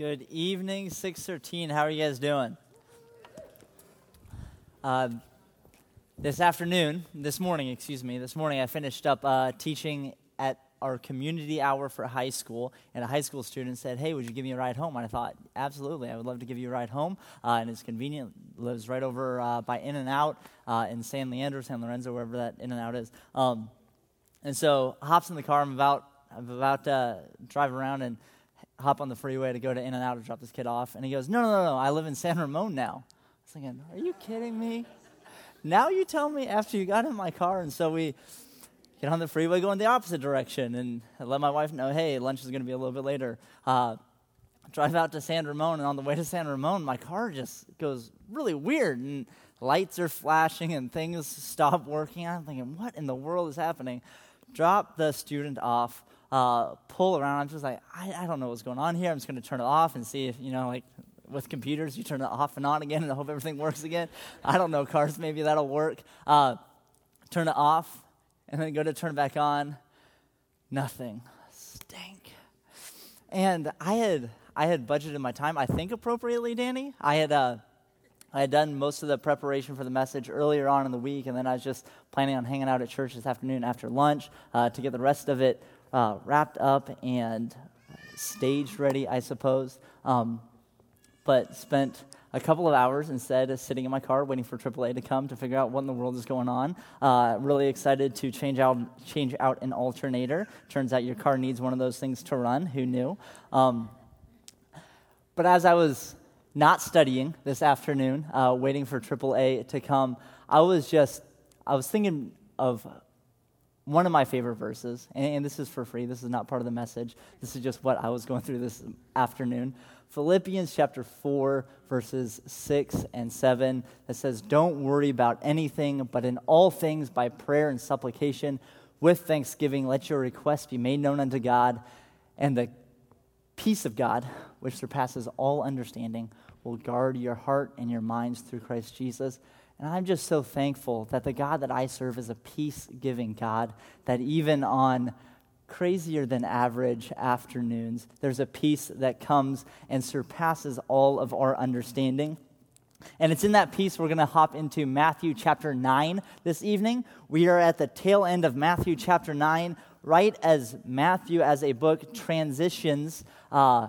Good evening, 613. How are you guys doing? Uh, this afternoon, this morning, excuse me, this morning I finished up uh, teaching at our community hour for high school, and a high school student said, Hey, would you give me a ride home? And I thought, Absolutely, I would love to give you a ride home. Uh, and it's convenient, lives right over uh, by In N Out uh, in San Leandro, San Lorenzo, wherever that In N Out is. Um, and so hops in the car, I'm about, I'm about to drive around and hop on the freeway to go to In N Out to drop this kid off. And he goes, No, no, no, no, I live in San Ramon now. I was thinking, Are you kidding me? Now you tell me after you got in my car. And so we get on the freeway going the opposite direction and I let my wife know, Hey, lunch is going to be a little bit later. Uh, drive out to San Ramon. And on the way to San Ramon, my car just goes really weird. And lights are flashing and things stop working. I'm thinking, What in the world is happening? Drop the student off uh, pull around. I'm just like, I, I don't know what's going on here. I'm just going to turn it off and see if, you know, like with computers, you turn it off and on again and hope everything works again. I don't know, cars, maybe that'll work. Uh, turn it off and then go to turn it back on. Nothing. Stink. And I had I had budgeted my time, I think appropriately, Danny. I had uh, I had done most of the preparation for the message earlier on in the week, and then I was just planning on hanging out at church this afternoon after lunch uh, to get the rest of it uh, wrapped up and stage ready, I suppose. Um, but spent a couple of hours instead of sitting in my car waiting for AAA to come to figure out what in the world is going on. Uh, really excited to change out change out an alternator. Turns out your car needs one of those things to run. Who knew? Um, but as I was not studying this afternoon, uh, waiting for AAA to come, I was just I was thinking of one of my favorite verses, and, and, this is for free. This is not part of the message. This is just what I was going through this afternoon. Philippians chapter 4, verses 6 and 7, that says, Don't worry about anything, but in all things, by prayer and supplication, with thanksgiving, let your requests be made known unto God, and the peace of God, which surpasses all understanding, will guard your heart and your minds through Christ Jesus. And I'm just so thankful that the God that I serve is a peace giving God, that even on crazier than average afternoons, there's a peace that comes and surpasses all of our understanding. And it's in that peace we're going to hop into Matthew chapter 9 this evening. We are at the tail end of Matthew chapter 9, right as Matthew, as a book, transitions uh,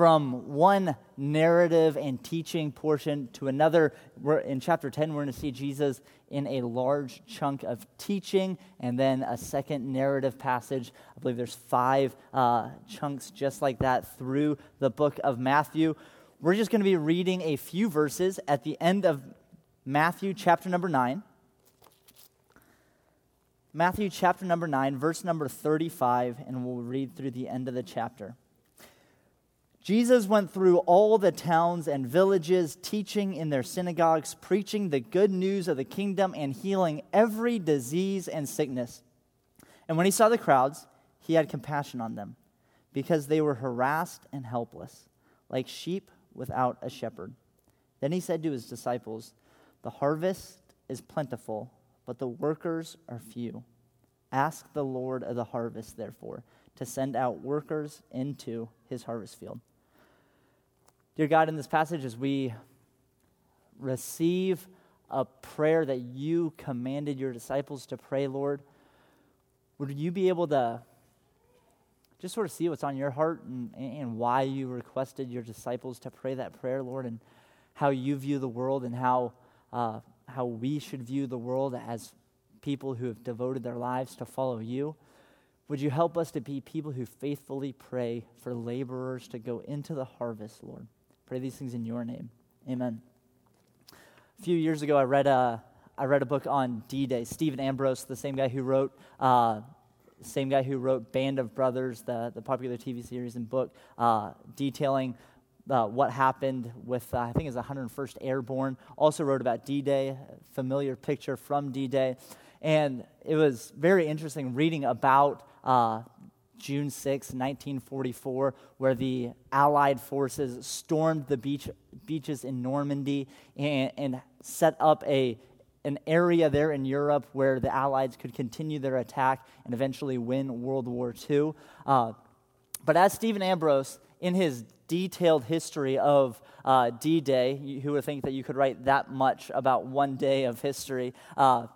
from one narrative and teaching portion to another. We're, in chapter 10, we're going to see Jesus in a large chunk of teaching and then a second narrative passage. I believe there's five uh, chunks just like that through the book of Matthew. We're just going to be reading a few verses at the end of Matthew chapter number 9. Matthew chapter number 9, verse number 35, and we'll read through the end of the chapter. Jesus went through all the towns and villages, teaching in their synagogues, preaching the good news of the kingdom, and healing every disease and sickness. And when he saw the crowds, he had compassion on them, because they were harassed and helpless, like sheep without a shepherd. Then he said to his disciples, The harvest is plentiful, but the workers are few. Ask the Lord of the harvest, therefore, to send out workers into his harvest field. Dear God, in this passage, as we receive a prayer that you commanded your disciples to pray, Lord, would you be able to just sort of see what's on your heart and, and why you requested your disciples to pray that prayer, Lord, and how you view the world and how, uh, how we should view the world as people who have devoted their lives to follow you? Would you help us to be people who faithfully pray for laborers to go into the harvest, Lord? Pray these things in your name. Amen. A few years ago, I read a, I read a book on D Day. Stephen Ambrose, the same guy who wrote, uh, same guy who wrote Band of Brothers, the, the popular TV series and book, uh, detailing uh, what happened with, uh, I think it was 101st Airborne. Also wrote about D Day, familiar picture from D Day. And it was very interesting reading about uh, June 6, 1944, where the Allied forces stormed the beach, beaches in Normandy and, and set up a, an area there in Europe where the Allies could continue their attack and eventually win World War II. Uh, but as Stephen Ambrose in his detailed history of uh, D Day, who would think that you could write that much about one day of history, uh,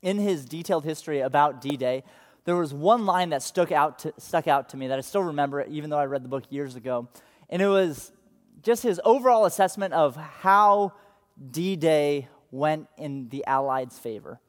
in his detailed history about D Day, there was one line that stuck out, to, stuck out to me that I still remember, even though I read the book years ago. And it was just his overall assessment of how D Day went in the Allies' favor.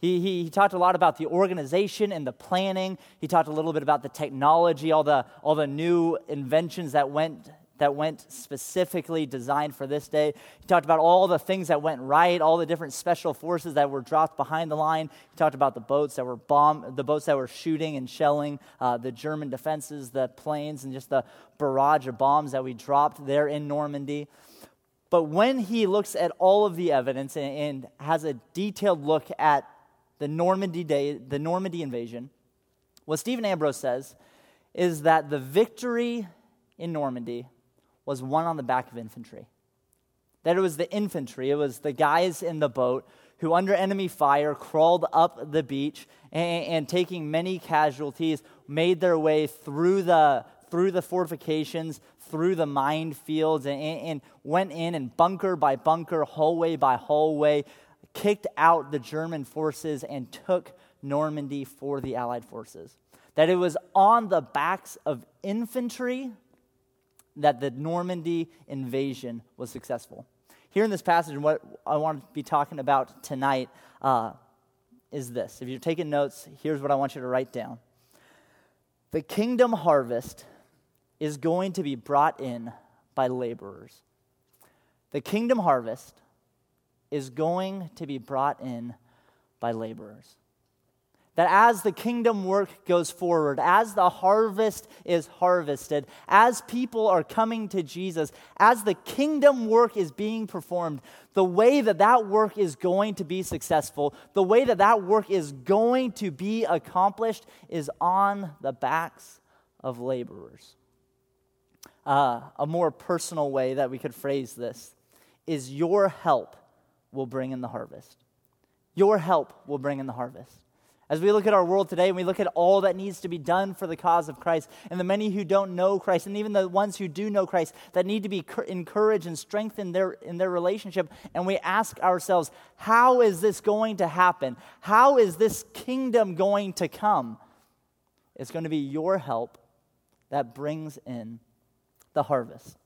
He, he, he, talked a lot about the organization and the planning. He talked a little bit about the technology, all the, all the new inventions that went, that went specifically designed for this day. He talked about all the things that went right, all the different special forces that were dropped behind the line. He talked about the boats that were bomb, the boats that were shooting and shelling uh, the German defenses, the planes, and just the barrage of bombs that we dropped there in Normandy. But when he looks at all of the evidence and, and has a detailed look at the Normandy day, the Normandy invasion, what Stephen Ambrose says is that the victory in Normandy was won on the back of infantry. That it was the infantry, it was the guys in the boat who, under enemy fire, crawled up the beach and, and taking many casualties, made their way through the, through the fortifications, through the minefields, and, and went in and bunker by bunker, hallway by hallway, kicked out the German forces and took Normandy for the Allied forces. That it was on the backs of infantry that the Normandy invasion was successful. Here in this passage, and what I want to be talking about tonight uh, is this. If you're taking notes, here's what I want you to write down The kingdom harvest is going to be brought in by laborers. The kingdom harvest is going to be brought in by laborers. That as the kingdom work goes forward, as the harvest is harvested, as people are coming to Jesus, as the kingdom work is being performed, the way that that work is going to be successful, the way that that work is going to be accomplished is on the backs of laborers. Uh, a more personal way that we could phrase this is your help will bring in the harvest. Your help will bring in the harvest. As we look at our world today and we look at all that needs to be done for the cause of Christ, and the many who don't know Christ, and even the ones who do know Christ that need to be encouraged and strengthened their, in their relationship, and we ask ourselves, how is this going to happen? How is this kingdom going to come? It's going to be your help that brings in the harvest.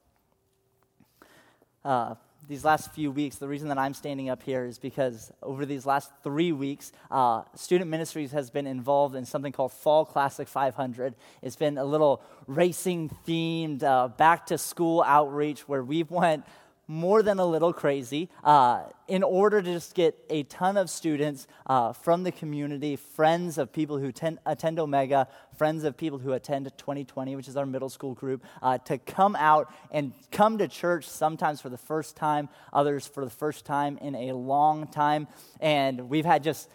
Uh, these last few weeks, the reason that I'm standing up here is because over these last three weeks, uh, Student Ministries has been involved in something called Fall Classic 500. It's been a little racing themed, uh, back to school outreach where we've went more than a little crazy uh, in order to just get a ton of students uh, from the community, friends of people who ten, attend Omega, friends of people who attend 2020, which is our middle school group, uh, to come out and come to church sometimes for the first time, others for the first time in a long time. And we've had just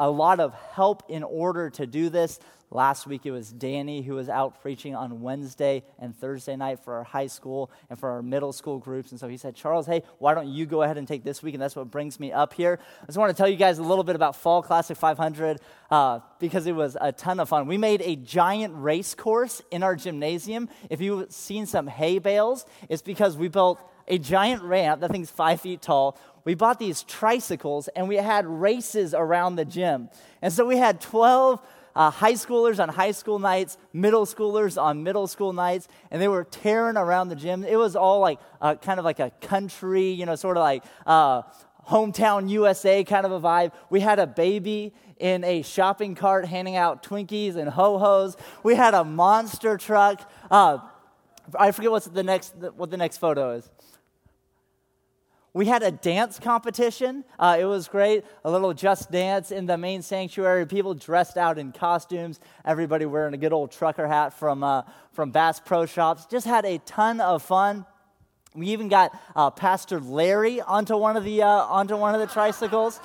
a lot of help in order to do this. Last week it was Danny who was out preaching on Wednesday and Thursday night for our high school and for our middle school groups. And so he said, Charles, hey, why don't you go ahead and take this week? And that's what brings me up here. I just want to tell you guys a little bit about Fall Classic 500 uh, because it was a ton of fun. We made a giant race course in our gymnasium. If you've seen some hay bales, it's because we built a giant ramp. That thing's five feet tall. We bought these tricycles and we had races around the gym. And so we had 12 uh, high schoolers on high school nights, middle schoolers on middle school nights, and they were tearing around the gym. It was all like uh, kind of like a country, you know, sort of like uh, hometown USA kind of a vibe. We had a baby in a shopping cart handing out Twinkies and ho hos. We had a monster truck. Uh, I forget what's the next what the next photo is. We had a dance competition. Uh, it was great. A little just dance in the main sanctuary. People dressed out in costumes. Everybody wearing a good old trucker hat from, uh, from Bass Pro Shops. Just had a ton of fun. We even got uh, Pastor Larry onto one of the, uh, onto one of the tricycles.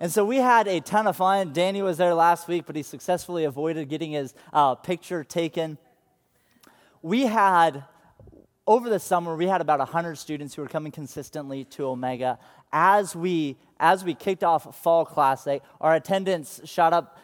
And so we had a ton of fun. Danny was there last week, but he successfully avoided getting his uh, picture taken. We had over the summer, we had about 100 students who were coming consistently to Omega. As we, as we kicked off Fall Classic, our attendance shot up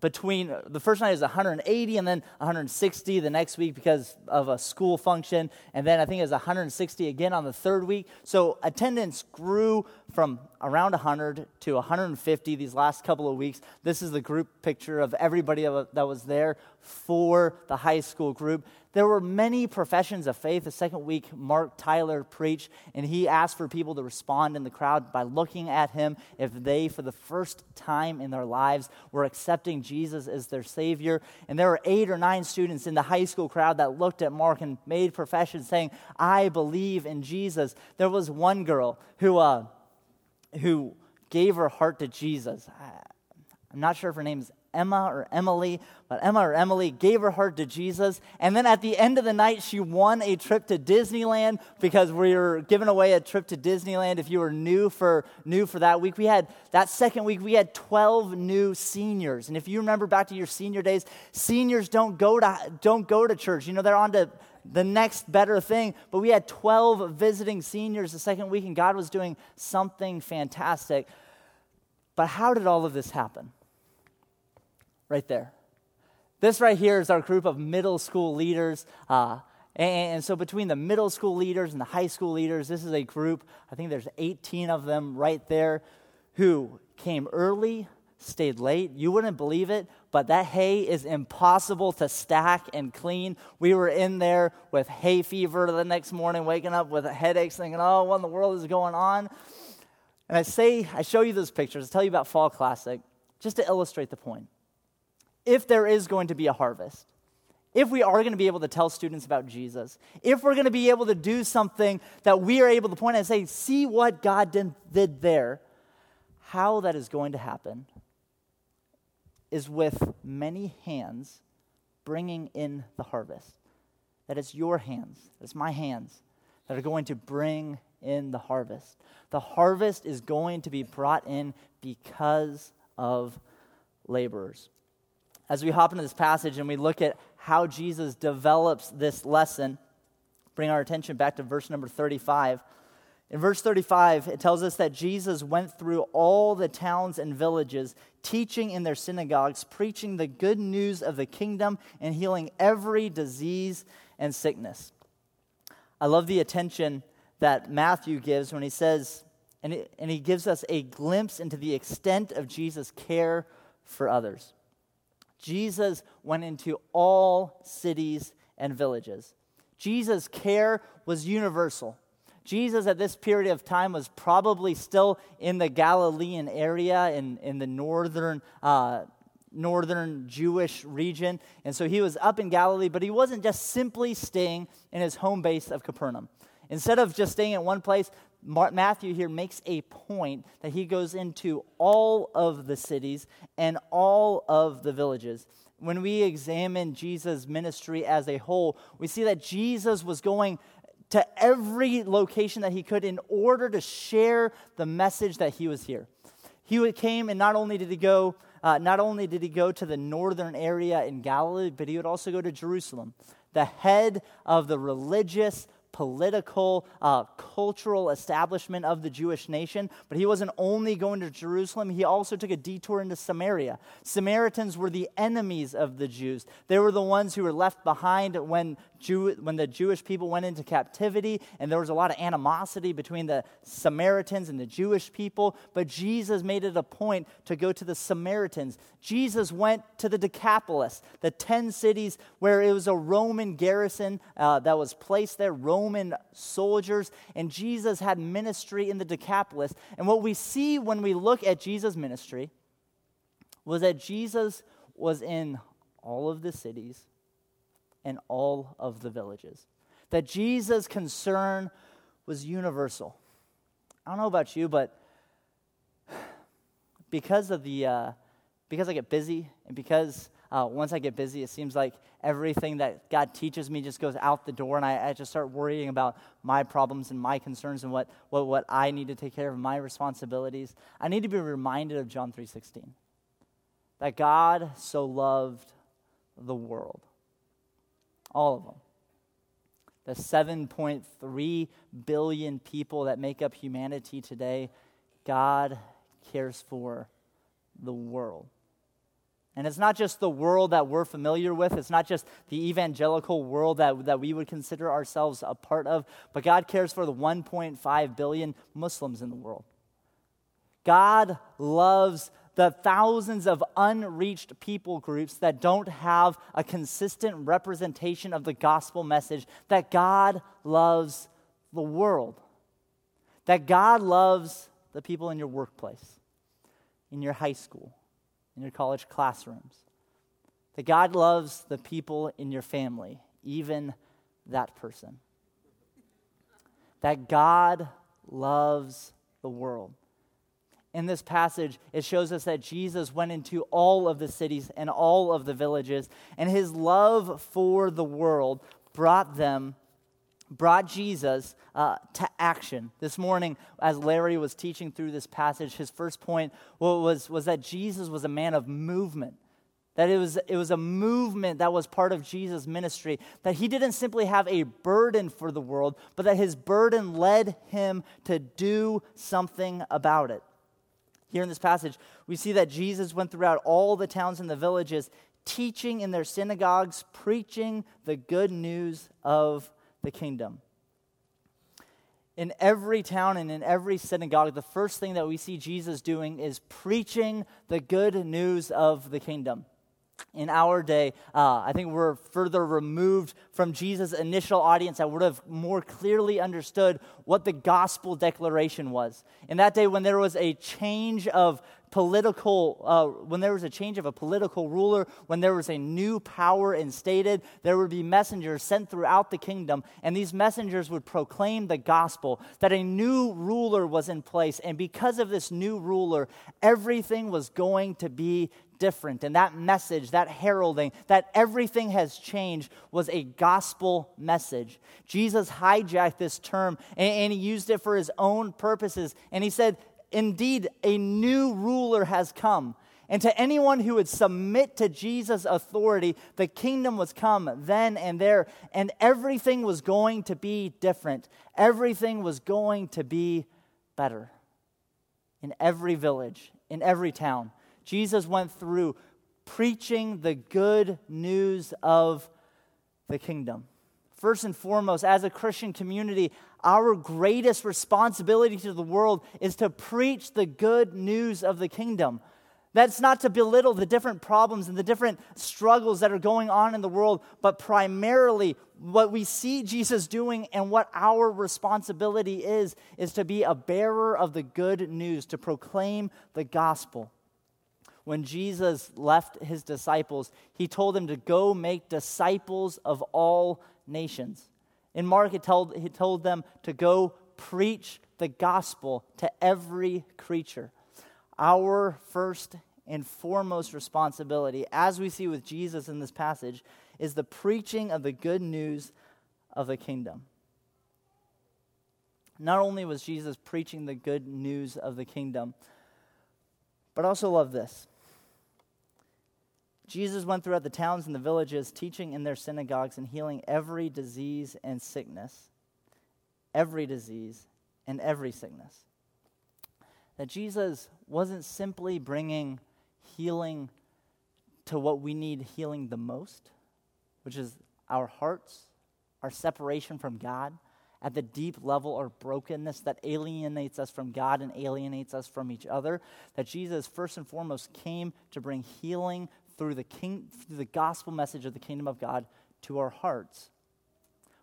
between the first night is 180 and then 160 the next week because of a school function and then i think it was 160 again on the third week so attendance grew from around 100 to 150 these last couple of weeks this is the group picture of everybody that was there for the high school group there were many professions of faith. The second week, Mark Tyler preached, and he asked for people to respond in the crowd by looking at him if they, for the first time in their lives, were accepting Jesus as their Savior. And there were eight or nine students in the high school crowd that looked at Mark and made professions saying, I believe in Jesus. There was one girl who, uh, who gave her heart to Jesus. I'm not sure if her name is Emma or Emily, but Emma or Emily gave her heart to Jesus. And then at the end of the night, she won a trip to Disneyland because we were giving away a trip to Disneyland. If you were new for new for that week, we had that second week we had 12 new seniors. And if you remember back to your senior days, seniors don't go to don't go to church. You know, they're on to the next better thing. But we had 12 visiting seniors the second week, and God was doing something fantastic. But how did all of this happen? right there. This right here is our group of middle school leaders. Uh, and, and so, between the middle school leaders and the high school leaders, this is a group, I think there's 18 of them right there, who came early, stayed late. You wouldn't believe it, but that hay is impossible to stack and clean. We were in there with hay fever the next morning, waking up with headaches, thinking, oh, what in the world is going on? And I say, I show you those pictures, I tell you about Fall Classic, just to illustrate the point if there is going to be a harvest, if we are going to be able to tell students about Jesus, if we're going to be able to do something that we are able to point and say, see what God did there, how that is going to happen is with many hands bringing in the harvest. That it's your hands, it's my hands that are going to bring in the harvest. The harvest is going to be brought in because of laborers as we hop into this passage and we look at how Jesus develops this lesson, bring our attention back to verse number 35. In verse 35, it tells us that Jesus went through all the towns and villages, teaching in their synagogues, preaching the good news of the kingdom, and healing every disease and sickness. I love the attention that Matthew gives when he says, and, it, and he gives us a glimpse into the extent of Jesus' care for others. Jesus went into all cities and villages. Jesus' care was universal. Jesus, at this period of time, was probably still in the Galilean area in, in the northern, uh, northern Jewish region. And so he was up in Galilee, but he wasn't just simply staying in his home base of Capernaum. Instead of just staying at one place, Matthew here makes a point that he goes into all of the cities and all of the villages. When we examine Jesus' ministry as a whole, we see that Jesus was going to every location that he could in order to share the message that he was here. He came, and not only did he go, uh, not only did he go to the northern area in Galilee, but he would also go to Jerusalem, the head of the religious political, uh, cultural establishment of the Jewish nation. But he wasn't only going to Jerusalem, he also took a detour into Samaria. Samaritans were the enemies of the Jews, they were the ones who were left behind when Jew, when the Jewish people went into captivity, and there was a lot of animosity between the Samaritans and the Jewish people. But Jesus made it a point to go to the Samaritans. Jesus went to the Decapolis, the 10 cities where it was a Roman garrison uh, that was placed there, Roman soldiers, and Jesus had ministry in the Decapolis. And what we see when we look at Jesus' ministry was that Jesus was in all of the cities and all of the villages. That Jesus' concern was universal. I don't know about you, but because of the uh, because I get busy and because uh, once I get busy, it seems like everything that God teaches me just goes out the door, and I, I, just start worrying about my problems and my concerns and what, what, what I need to take care of, my responsibilities. I need to be reminded of John 3.16, that God so loved the world all of them. The 7.3 billion people that make up humanity today, God cares for the world. And it's not just the world that we're familiar with, it's not just the evangelical world that, that we would consider ourselves a part of, but God cares for the 1.5 billion Muslims in the world. God loves the thousands of unreached people groups that don't have a consistent representation of the gospel message that God loves the world, that God loves the people in your workplace, in your high school, in your college classrooms, that God loves the people in your family, even that person, that God loves the world. In this passage, it shows us that Jesus went into all of the cities and all of the villages, and his love for the world brought them, brought Jesus uh, to action. This morning, as Larry was teaching through this passage, his first point was, was that Jesus was a man of movement. That it was, it was a movement that was part of Jesus' ministry. That he didn't simply have a burden for the world, but that his burden led him to do something about it. Here in this passage, we see that Jesus went throughout all the towns and the villages, teaching in their synagogues, preaching the good news of the kingdom. In every town and in every synagogue, the first thing that we see Jesus doing is preaching the good news of the kingdom in our day, uh, I think we're further removed from Jesus' initial audience that would have more clearly understood what the gospel declaration was. In that day, when there was a change of political, uh, when there was a change of a political ruler, when there was a new power instated, there would be messengers sent throughout the kingdom, and these messengers would proclaim the gospel that a new ruler was in place. And because of this new ruler, everything was going to be different. And that message, that heralding, that everything has changed was a gospel message. Jesus hijacked this term and, and he used it for his own purposes. And he said, Indeed, a new ruler has come. And to anyone who would submit to Jesus' authority, the kingdom was come then and there, and everything was going to be different. Everything was going to be better. In every village, in every town, Jesus went through preaching the good news of the kingdom. First and foremost, as a Christian community, our greatest responsibility to the world is to preach the good news of the kingdom. That's not to belittle the different problems and the different struggles that are going on in the world, but primarily what we see Jesus doing and what our responsibility is, is to be a bearer of the good news, to proclaim the gospel when Jesus left his disciples, he told them to go make disciples of all nations. In Mark, he told, he told them to go preach the gospel to every creature. Our first and foremost responsibility, as we see with Jesus in this passage, is the preaching of the good news of the kingdom. Not only was Jesus preaching the good news of the kingdom, but I also love this. Jesus went throughout the towns and the villages, teaching in their synagogues and healing every disease and sickness. Every disease and every sickness. That Jesus wasn't simply bringing healing to what we need healing the most, which is our hearts, our separation from God, at the deep level our brokenness that alienates us from God and alienates us from each other. That Jesus, first and foremost, came to bring healing through the, king, through the gospel message of the kingdom of God to our hearts.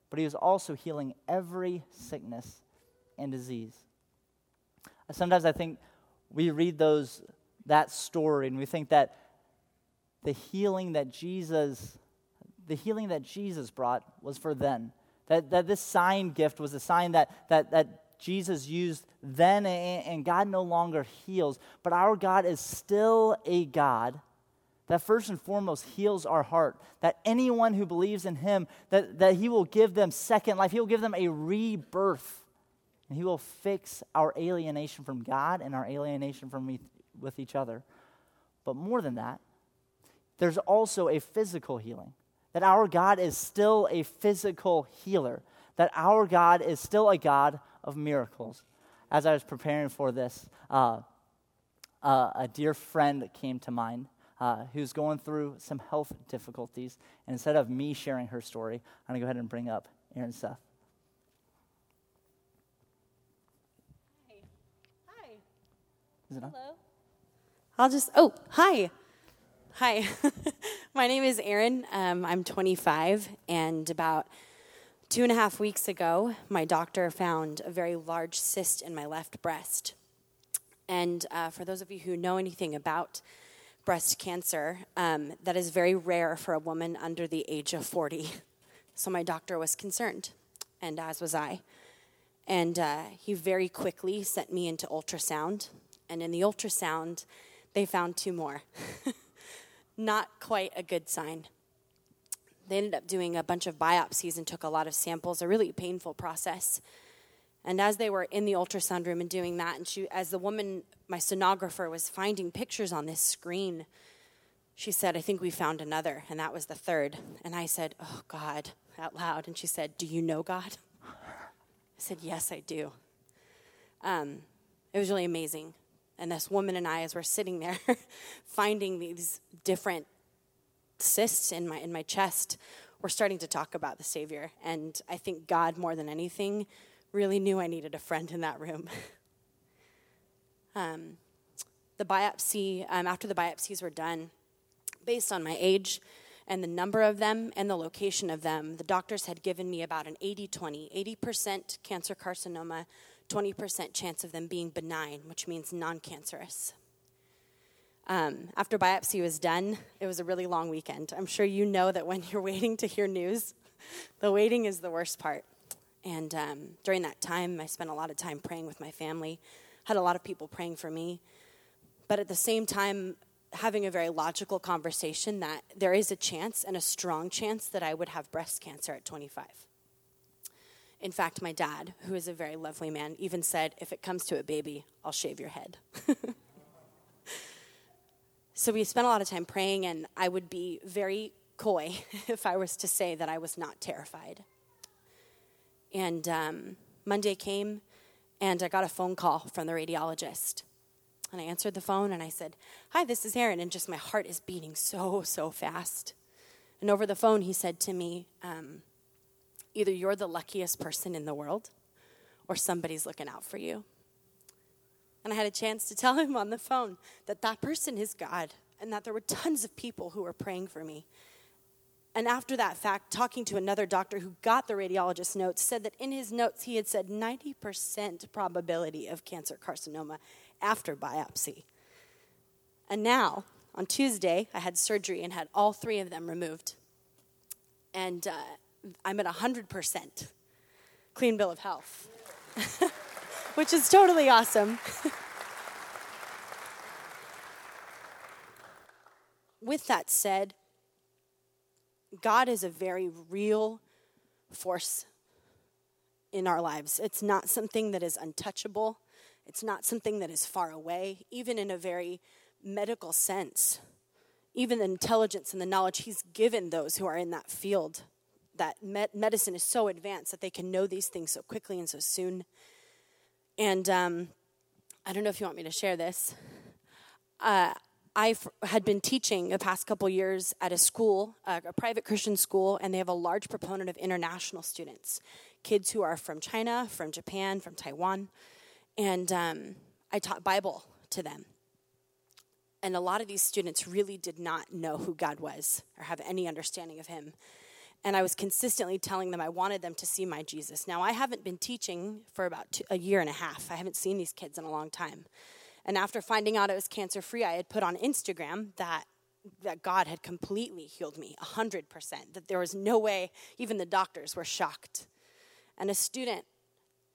But he was also healing every sickness and disease. Sometimes I think we read those that story and we think that the healing that Jesus the healing that Jesus brought was for then. That, that this sign gift was a sign that, that, that Jesus used then, and, and God no longer heals. But our God is still a God that first and foremost heals our heart that anyone who believes in him that, that he will give them second life. He will give them a rebirth. And he will fix our alienation from god and our alienation from with each other. But more than that there's also a physical healing. That our god is still a physical healer. That our god is still a god of miracles. As i was preparing for this uh, uh, a dear friend came to mind uh, who's going through some health difficulties. And instead of me sharing her story, I'm going to go ahead and bring up Erin Seth. Hi. Hi. Is it on? Hello. I'll just, oh, hi. Hi. My name is Erin. Um, I'm 25, and about two and a half weeks ago, my doctor found a very large cyst in my left breast. And uh, for those of you who know anything about breast cancer, um, that is very rare for a woman under the age of 40. So my doctor was concerned, and as was I. And uh, he very quickly sent me into ultrasound. And in the ultrasound, they found two more. Not quite a good sign. They ended up doing a bunch of biopsies and took a lot of samples, a really painful process. And as they were in the ultrasound room and doing that, and she, as the woman, my sonographer, was finding pictures on this screen, she said, I think we found another. And that was the third. And I said, Oh, God, out loud. And she said, Do you know God? I said, Yes, I do. Um, it was really amazing. And this woman and I, as we're sitting there, finding these different cysts in my in my chest, we're starting to talk about the Savior. And I think God, more than anything, really knew I needed a friend in that room. um, the biopsy, um, after the biopsies were done, based on my age and the number of them and the location of them, the doctors had given me about an 80 20, 80% cancer carcinoma, 20% chance of them being benign, which means non cancerous. Um, after biopsy was done, it was a really long weekend. I'm sure you know that when you're waiting to hear news, the waiting is the worst part. And um, during that time, I spent a lot of time praying with my family, had a lot of people praying for me. But at the same time, having a very logical conversation that there is a chance and a strong chance that I would have breast cancer at 25. In fact, my dad, who is a very lovely man, even said, If it comes to it, baby, I'll shave your head. so we spent a lot of time praying, and I would be very coy if I was to say that I was not terrified. And um, Monday came, and I got a phone call from the radiologist. And I answered the phone and I said, Hi, this is Erin. And just my heart is beating so, so fast. And over the phone, he said to me, um, Either you're the luckiest person in the world or somebody's looking out for you. And I had a chance to tell him on the phone that that person is God and that there were tons of people who were praying for me. And after that fact, talking to another doctor who got the radiologist's notes, said that in his notes he had said 90% probability of cancer carcinoma after biopsy. And now, on Tuesday, I had surgery and had all three of them removed. And uh, I'm at 100% clean bill of health, which is totally awesome. With that said, God is a very real force in our lives. It's not something that is untouchable. It's not something that is far away, even in a very medical sense. Even the intelligence and the knowledge He's given those who are in that field, that med- medicine is so advanced that they can know these things so quickly and so soon. And um, I don't know if you want me to share this. Uh, I had been teaching the past couple years at a school, uh, a private Christian school, and they have a large proponent of international students, kids who are from China, from Japan, from Taiwan, and um, I taught Bible to them. And a lot of these students really did not know who God was or have any understanding of Him. And I was consistently telling them I wanted them to see my Jesus. Now, I haven't been teaching for about two, a year and a half. I haven't seen these kids in a long time. And after finding out I was cancer free, I had put on Instagram that that God had completely healed me, 100%, that there was no way, even the doctors were shocked. And a student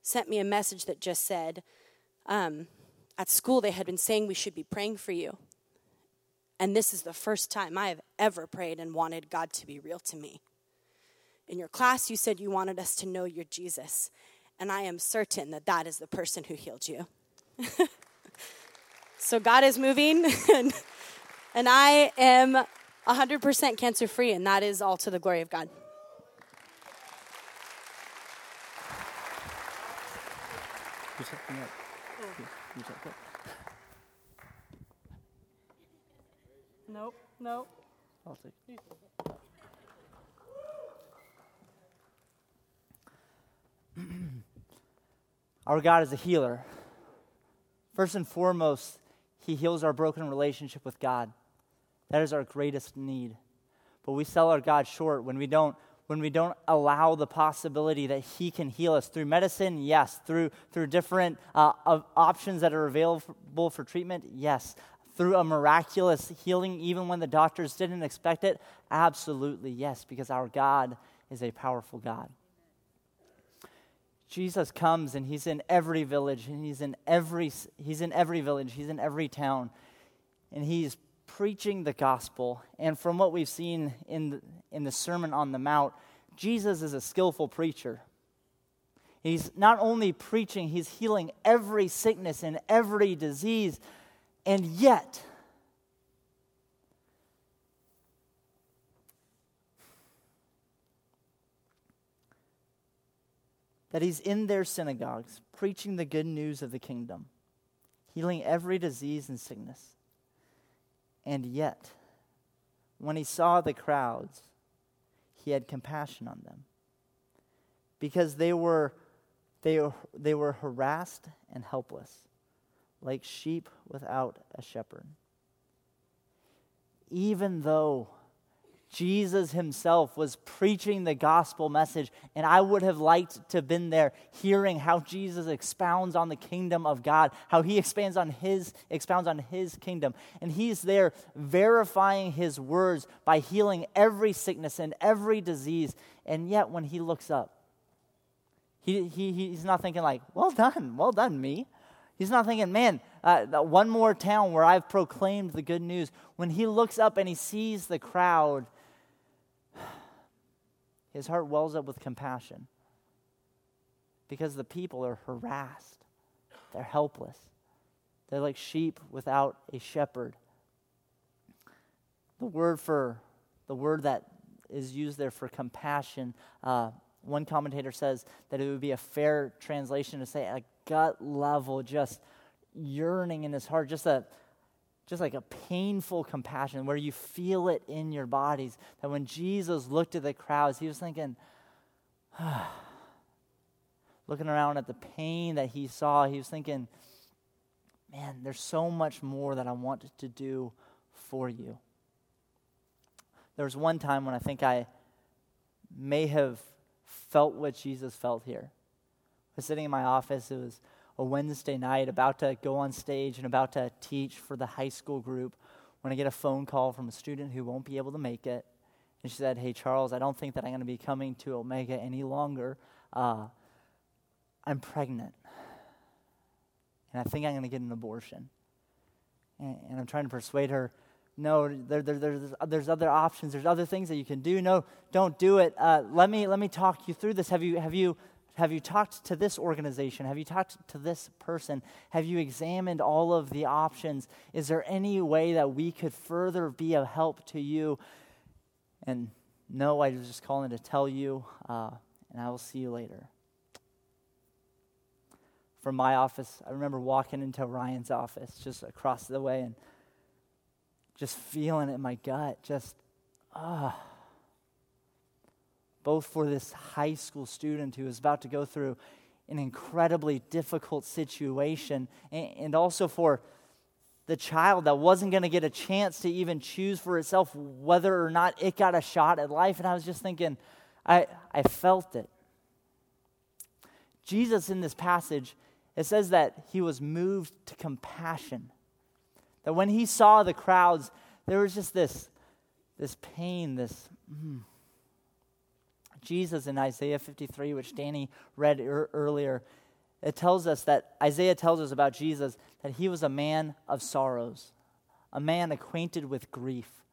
sent me a message that just said, um, at school they had been saying we should be praying for you. And this is the first time I have ever prayed and wanted God to be real to me. In your class, you said you wanted us to know your Jesus. And I am certain that that is the person who healed you. So God is moving, and, and I am 100% cancer free, and that is all to the glory of God. Nope, nope. I'll take. Our God is a healer. First and foremost, He heals our broken relationship with God. That is our greatest need. But we sell our God short when we don't when we don't allow the possibility that he can heal us through medicine yes through through different uh, options that are available for treatment yes through a miraculous healing even when the doctors didn't expect it absolutely yes because our god is a powerful god Jesus comes and he's in every village and he's in every he's in every village, he's in every town. And he's preaching the gospel. And from what we've seen in the, in the Sermon on the Mount, Jesus is a skillful preacher. He's not only preaching, he's healing every sickness and every disease. And yet, that he's in their synagogues preaching the good news of the kingdom, healing every disease and sickness. And yet, when he saw the crowds, he had compassion on them because they were, they, they were harassed and helpless, like sheep without a shepherd. Even though Jesus himself was preaching the gospel message, and I would have liked to have been there hearing how Jesus expounds on the kingdom of God, how he expands on his expounds on his kingdom. And he's there verifying his words by healing every sickness and every disease. And yet when he looks up, he, he, he's not thinking like, well done, well done, me. He's not thinking, man, uh, one more town where I've proclaimed the good news. When he looks up and he sees the crowd, his heart wells up with compassion because the people are harassed, they're helpless, they're like sheep without a shepherd. The word for the word that is used there for compassion, uh, one commentator says that it would be a fair translation to say a gut level, just yearning in his heart, just a just like a painful compassion where you feel it in your bodies. That when Jesus looked at the crowds, he was thinking, ah, looking around at the pain that he saw, he was thinking, man, there's so much more that I want to do for you. There was one time when I think I may have felt what Jesus felt here. I was sitting in my office. It was a Wednesday night, about to go on stage and about to teach for the high school group, when I get a phone call from a student who won't be able to make it. And she said, Hey, Charles, I don't think that I'm going to be coming to Omega any longer. Uh, I'm pregnant. And I think I'm going to get an abortion. And, and, I'm trying to persuade her no, there, there, there's, there's other options. There's other things that you can do. No, don't do it. Uh, let, me, let me talk you through this. Have you, have you have you talked to this organization? Have you talked to this person? Have you examined all of the options? Is there any way that we could further be of help to you? And no, I was just calling to tell you, uh, and I will see you later. From my office, I remember walking into Ryan's office just across the way and just feeling it in my gut, just, ah. Uh, both for this high school student who is about to go through an incredibly difficult situation, and, also for the child that wasn't going to get a chance to even choose for itself whether or not it got a shot at life. And I was just thinking, I, I felt it. Jesus, in this passage, it says that he was moved to compassion. That when he saw the crowds, there was just this, this pain, this. Mm, Jesus in Isaiah 53, which Danny read er- earlier, it tells us that Isaiah tells us about Jesus that he was a man of sorrows, a man acquainted with grief.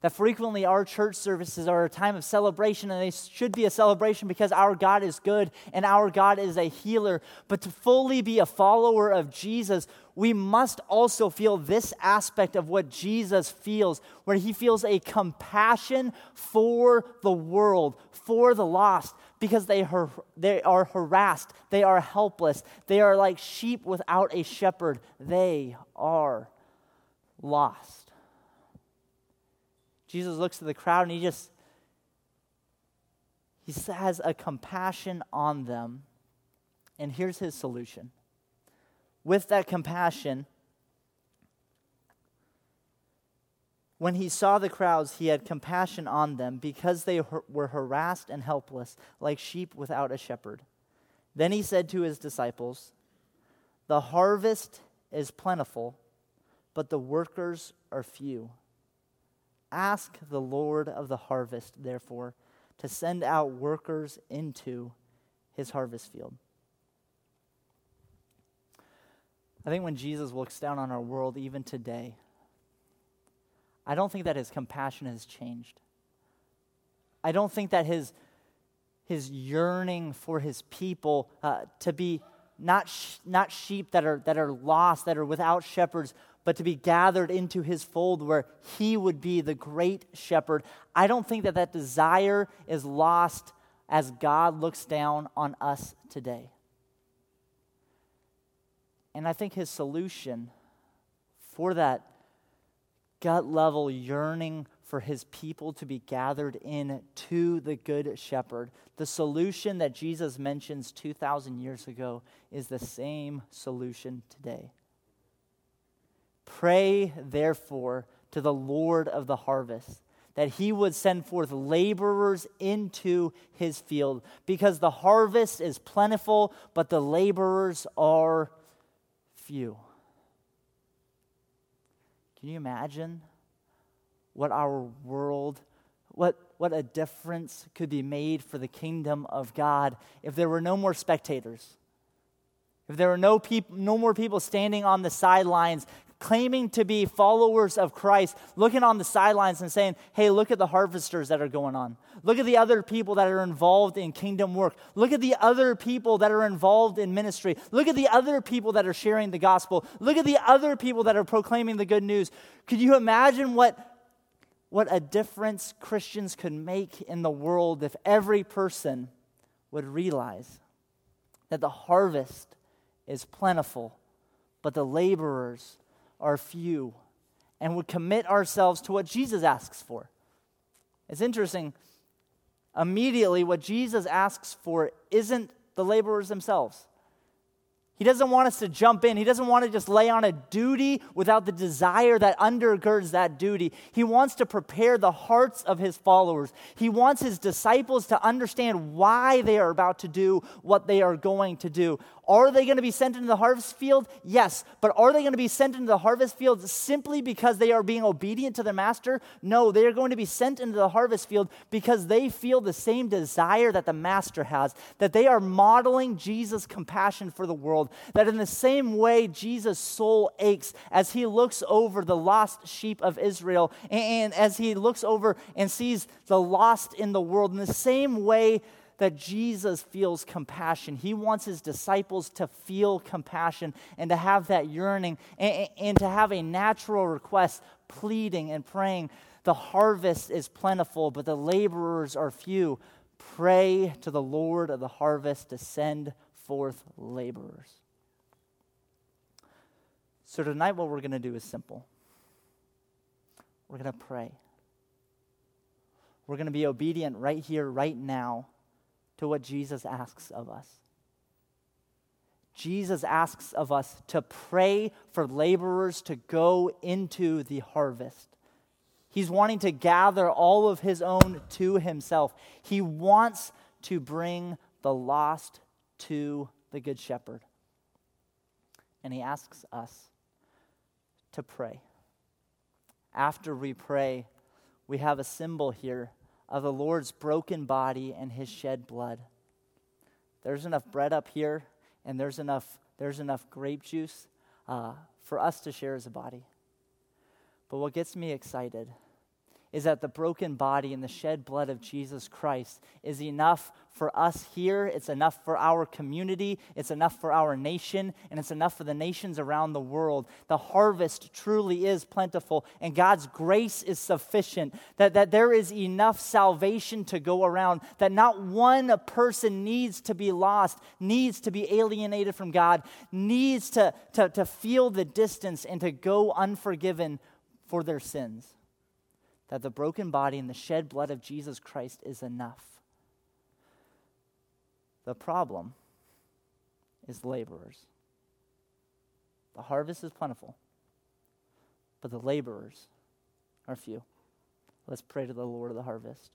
That frequently our church services are a time of celebration, and they should be a celebration because our God is good and our God is a healer. But to fully be a follower of Jesus, we must also feel this aspect of what Jesus feels, where he feels a compassion for the world, for the lost, because they, har- they are harassed, they are helpless, they are like sheep without a shepherd, they are lost. Jesus looks at the crowd and he just he has a compassion on them. And here's his solution. With that compassion, when he saw the crowds, he had compassion on them because they were harassed and helpless, like sheep without a shepherd. Then he said to his disciples, The harvest is plentiful, but the workers are few. Ask the Lord of the harvest, therefore, to send out workers into his harvest field. I think when Jesus looks down on our world, even today, I don't think that his compassion has changed. I don't think that his, his yearning for his people uh, to be not, sh- not sheep that are, that are lost, that are without shepherds, but to be gathered into his fold where he would be the great shepherd. I don't think that that desire is lost as God looks down on us today. And I think his solution for that gut level yearning for his people to be gathered in to the good shepherd. The solution that Jesus mentions 2,000 years ago is the same solution today. Pray, therefore, to the Lord of the harvest that he would send forth laborers into his field, because the harvest is plentiful, but the laborers are few. Can you imagine what our world, what, what a difference could be made for the kingdom of God if there were no more spectators? If there were no, peop- no more people standing on the sidelines claiming to be followers of Christ, looking on the sidelines and saying, hey, look at the harvesters that are going on. Look at the other people that are involved in kingdom work. Look at the other people that are involved in ministry. Look at the other people that are sharing the gospel. Look at the other people that are proclaiming the good news. Could you imagine what, what a difference Christians could make in the world if every person would realize that the harvest is plentiful, but the laborers are few and would commit ourselves to what Jesus asks for. It's interesting. Immediately, what Jesus asks for isn't the laborers themselves. He doesn't want us to jump in. He doesn't want to just lay on a duty without the desire that undergirds that duty. He wants to prepare the hearts of his followers. He wants his disciples to understand why they are about to do what they are going to do. Are they going to be sent into the harvest field? Yes. But are they going to be sent into the harvest field simply because they are being obedient to their master? No, they are going to be sent into the harvest field because they feel the same desire that the master has, that they are modeling Jesus' compassion for the world, that in the same way Jesus' soul aches as he looks over the lost sheep of Israel and as he looks over and sees the lost in the world, in the same way that Jesus feels compassion. He wants his disciples to feel compassion and to have that yearning and, and, to have a natural request, pleading and praying. The harvest is plentiful, but the laborers are few. Pray to the Lord of the harvest to send forth laborers. So, tonight, what we're going to do is simple. We're going to pray. We're going to be obedient right here, right now to what Jesus asks of us. Jesus asks of us to pray for laborers to go into the harvest. He's wanting to gather all of his own to himself. He wants to bring the lost to the Good Shepherd. And he asks us to pray. After we pray, we have a symbol here of the Lord's broken body and his shed blood. There's enough bread up here, and there's enough, there's enough grape juice uh, for us to share as a body. But what gets me excited is that the broken body and the shed blood of Jesus Christ is enough for us here, it's enough for our community, it's enough for our nation, and it's enough for the nations around the world. The harvest truly is plentiful, and God's grace is sufficient, that, that there is enough salvation to go around, that not one person needs to be lost, needs to be alienated from God, needs to, to, to feel the distance and to go unforgiven for their sins that the broken body and the shed blood of Jesus Christ is enough. The problem is laborers. The harvest is plentiful, but the laborers are few. Let's pray to the Lord of the harvest.